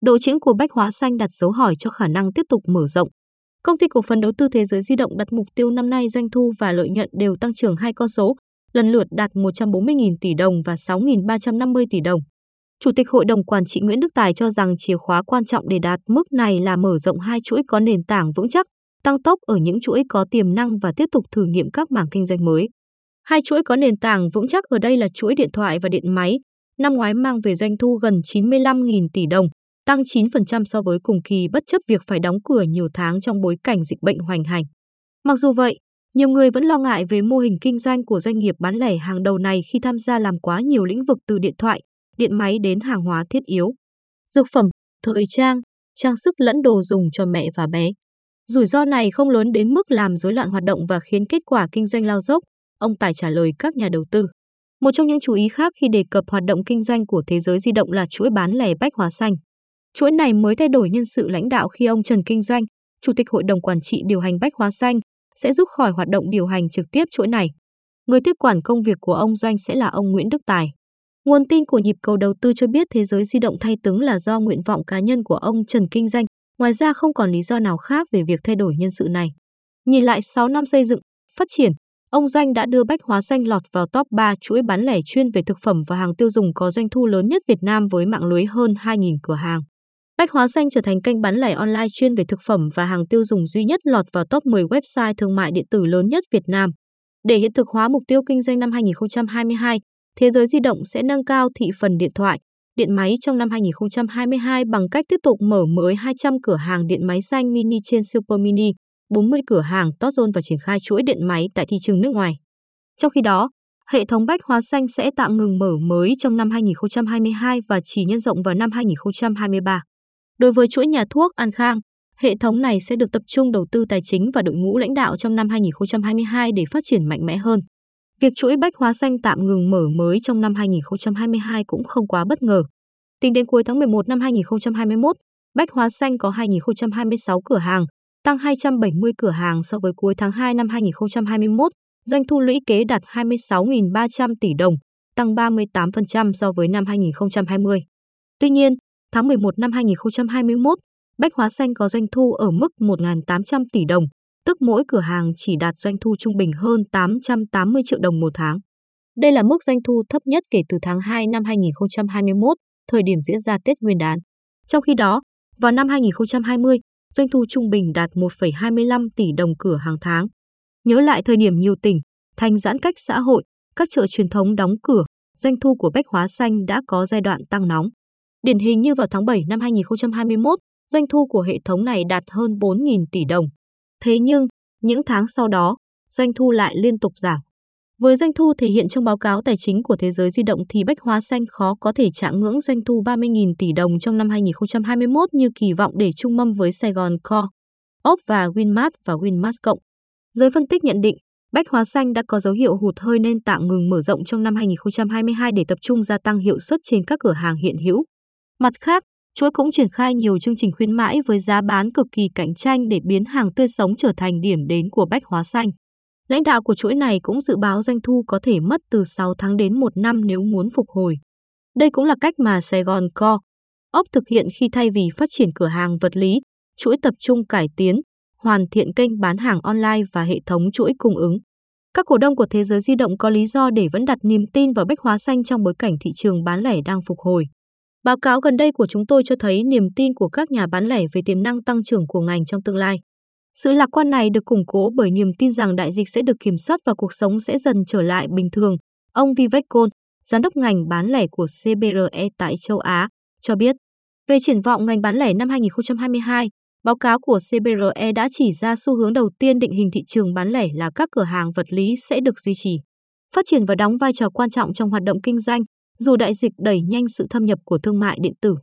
độ chính của Bách Hóa Xanh đặt dấu hỏi cho khả năng tiếp tục mở rộng. Công ty cổ phần đầu tư Thế giới di động đặt mục tiêu năm nay doanh thu và lợi nhuận đều tăng trưởng hai con số, lần lượt đạt 140.000 tỷ đồng và 6.350 tỷ đồng. Chủ tịch Hội đồng Quản trị Nguyễn Đức Tài cho rằng chìa khóa quan trọng để đạt mức này là mở rộng hai chuỗi có nền tảng vững chắc, tăng tốc ở những chuỗi có tiềm năng và tiếp tục thử nghiệm các mảng kinh doanh mới. Hai chuỗi có nền tảng vững chắc ở đây là chuỗi điện thoại và điện máy, năm ngoái mang về doanh thu gần 95.000 tỷ đồng, tăng 9% so với cùng kỳ bất chấp việc phải đóng cửa nhiều tháng trong bối cảnh dịch bệnh hoành hành. Mặc dù vậy, nhiều người vẫn lo ngại về mô hình kinh doanh của doanh nghiệp bán lẻ hàng đầu này khi tham gia làm quá nhiều lĩnh vực từ điện thoại, điện máy đến hàng hóa thiết yếu, dược phẩm, thời trang, trang sức lẫn đồ dùng cho mẹ và bé. Rủi ro này không lớn đến mức làm rối loạn hoạt động và khiến kết quả kinh doanh lao dốc, ông Tài trả lời các nhà đầu tư. Một trong những chú ý khác khi đề cập hoạt động kinh doanh của thế giới di động là chuỗi bán lẻ Bách Hóa Xanh. Chuỗi này mới thay đổi nhân sự lãnh đạo khi ông Trần Kinh Doanh, Chủ tịch Hội đồng Quản trị điều hành Bách Hóa Xanh, sẽ rút khỏi hoạt động điều hành trực tiếp chuỗi này. Người tiếp quản công việc của ông Doanh sẽ là ông Nguyễn Đức Tài. Nguồn tin của nhịp cầu đầu tư cho biết thế giới di động thay tướng là do nguyện vọng cá nhân của ông Trần Kinh Doanh, ngoài ra không còn lý do nào khác về việc thay đổi nhân sự này. Nhìn lại 6 năm xây dựng, phát triển, ông Doanh đã đưa Bách Hóa Xanh lọt vào top 3 chuỗi bán lẻ chuyên về thực phẩm và hàng tiêu dùng có doanh thu lớn nhất Việt Nam với mạng lưới hơn 2.000 cửa hàng. Bách Hóa Xanh trở thành kênh bán lẻ online chuyên về thực phẩm và hàng tiêu dùng duy nhất lọt vào top 10 website thương mại điện tử lớn nhất Việt Nam. Để hiện thực hóa mục tiêu kinh doanh năm 2022, Thế giới di động sẽ nâng cao thị phần điện thoại, điện máy trong năm 2022 bằng cách tiếp tục mở mới 200 cửa hàng điện máy xanh mini trên Super Mini, 40 cửa hàng Top Zone và triển khai chuỗi điện máy tại thị trường nước ngoài. Trong khi đó, hệ thống bách hóa xanh sẽ tạm ngừng mở mới trong năm 2022 và chỉ nhân rộng vào năm 2023. Đối với chuỗi nhà thuốc An Khang, hệ thống này sẽ được tập trung đầu tư tài chính và đội ngũ lãnh đạo trong năm 2022 để phát triển mạnh mẽ hơn. Việc chuỗi bách hóa xanh tạm ngừng mở mới trong năm 2022 cũng không quá bất ngờ. Tính đến cuối tháng 11 năm 2021, Bách Hóa Xanh có 2026 cửa hàng, tăng 270 cửa hàng so với cuối tháng 2 năm 2021, doanh thu lũy kế đạt 26.300 tỷ đồng, tăng 38% so với năm 2020. Tuy nhiên, tháng 11 năm 2021, Bách Hóa Xanh có doanh thu ở mức 1.800 tỷ đồng, tức mỗi cửa hàng chỉ đạt doanh thu trung bình hơn 880 triệu đồng một tháng. Đây là mức doanh thu thấp nhất kể từ tháng 2 năm 2021, thời điểm diễn ra Tết Nguyên đán. Trong khi đó, vào năm 2020, doanh thu trung bình đạt 1,25 tỷ đồng cửa hàng tháng. Nhớ lại thời điểm nhiều tỉnh, thành giãn cách xã hội, các chợ truyền thống đóng cửa, doanh thu của Bách Hóa Xanh đã có giai đoạn tăng nóng. Điển hình như vào tháng 7 năm 2021, doanh thu của hệ thống này đạt hơn 4.000 tỷ đồng. Thế nhưng, những tháng sau đó, doanh thu lại liên tục giảm. Với doanh thu thể hiện trong báo cáo tài chính của Thế giới di động thì Bách Hóa Xanh khó có thể chạm ngưỡng doanh thu 30.000 tỷ đồng trong năm 2021 như kỳ vọng để chung mâm với Sài Gòn Co, Ốc và Winmart và Winmart Cộng. Giới phân tích nhận định, Bách Hóa Xanh đã có dấu hiệu hụt hơi nên tạm ngừng mở rộng trong năm 2022 để tập trung gia tăng hiệu suất trên các cửa hàng hiện hữu. Mặt khác, chuỗi cũng triển khai nhiều chương trình khuyến mãi với giá bán cực kỳ cạnh tranh để biến hàng tươi sống trở thành điểm đến của Bách Hóa Xanh. Lãnh đạo của chuỗi này cũng dự báo doanh thu có thể mất từ 6 tháng đến 1 năm nếu muốn phục hồi. Đây cũng là cách mà Sài Gòn Co. ốc thực hiện khi thay vì phát triển cửa hàng vật lý, chuỗi tập trung cải tiến, hoàn thiện kênh bán hàng online và hệ thống chuỗi cung ứng. Các cổ đông của Thế giới di động có lý do để vẫn đặt niềm tin vào Bách Hóa Xanh trong bối cảnh thị trường bán lẻ đang phục hồi. Báo cáo gần đây của chúng tôi cho thấy niềm tin của các nhà bán lẻ về tiềm năng tăng trưởng của ngành trong tương lai. Sự lạc quan này được củng cố bởi niềm tin rằng đại dịch sẽ được kiểm soát và cuộc sống sẽ dần trở lại bình thường. Ông Vivek Kohn, giám đốc ngành bán lẻ của CBRE tại châu Á, cho biết. Về triển vọng ngành bán lẻ năm 2022, báo cáo của CBRE đã chỉ ra xu hướng đầu tiên định hình thị trường bán lẻ là các cửa hàng vật lý sẽ được duy trì. Phát triển và đóng vai trò quan trọng trong hoạt động kinh doanh, dù đại dịch đẩy nhanh sự thâm nhập của thương mại điện tử.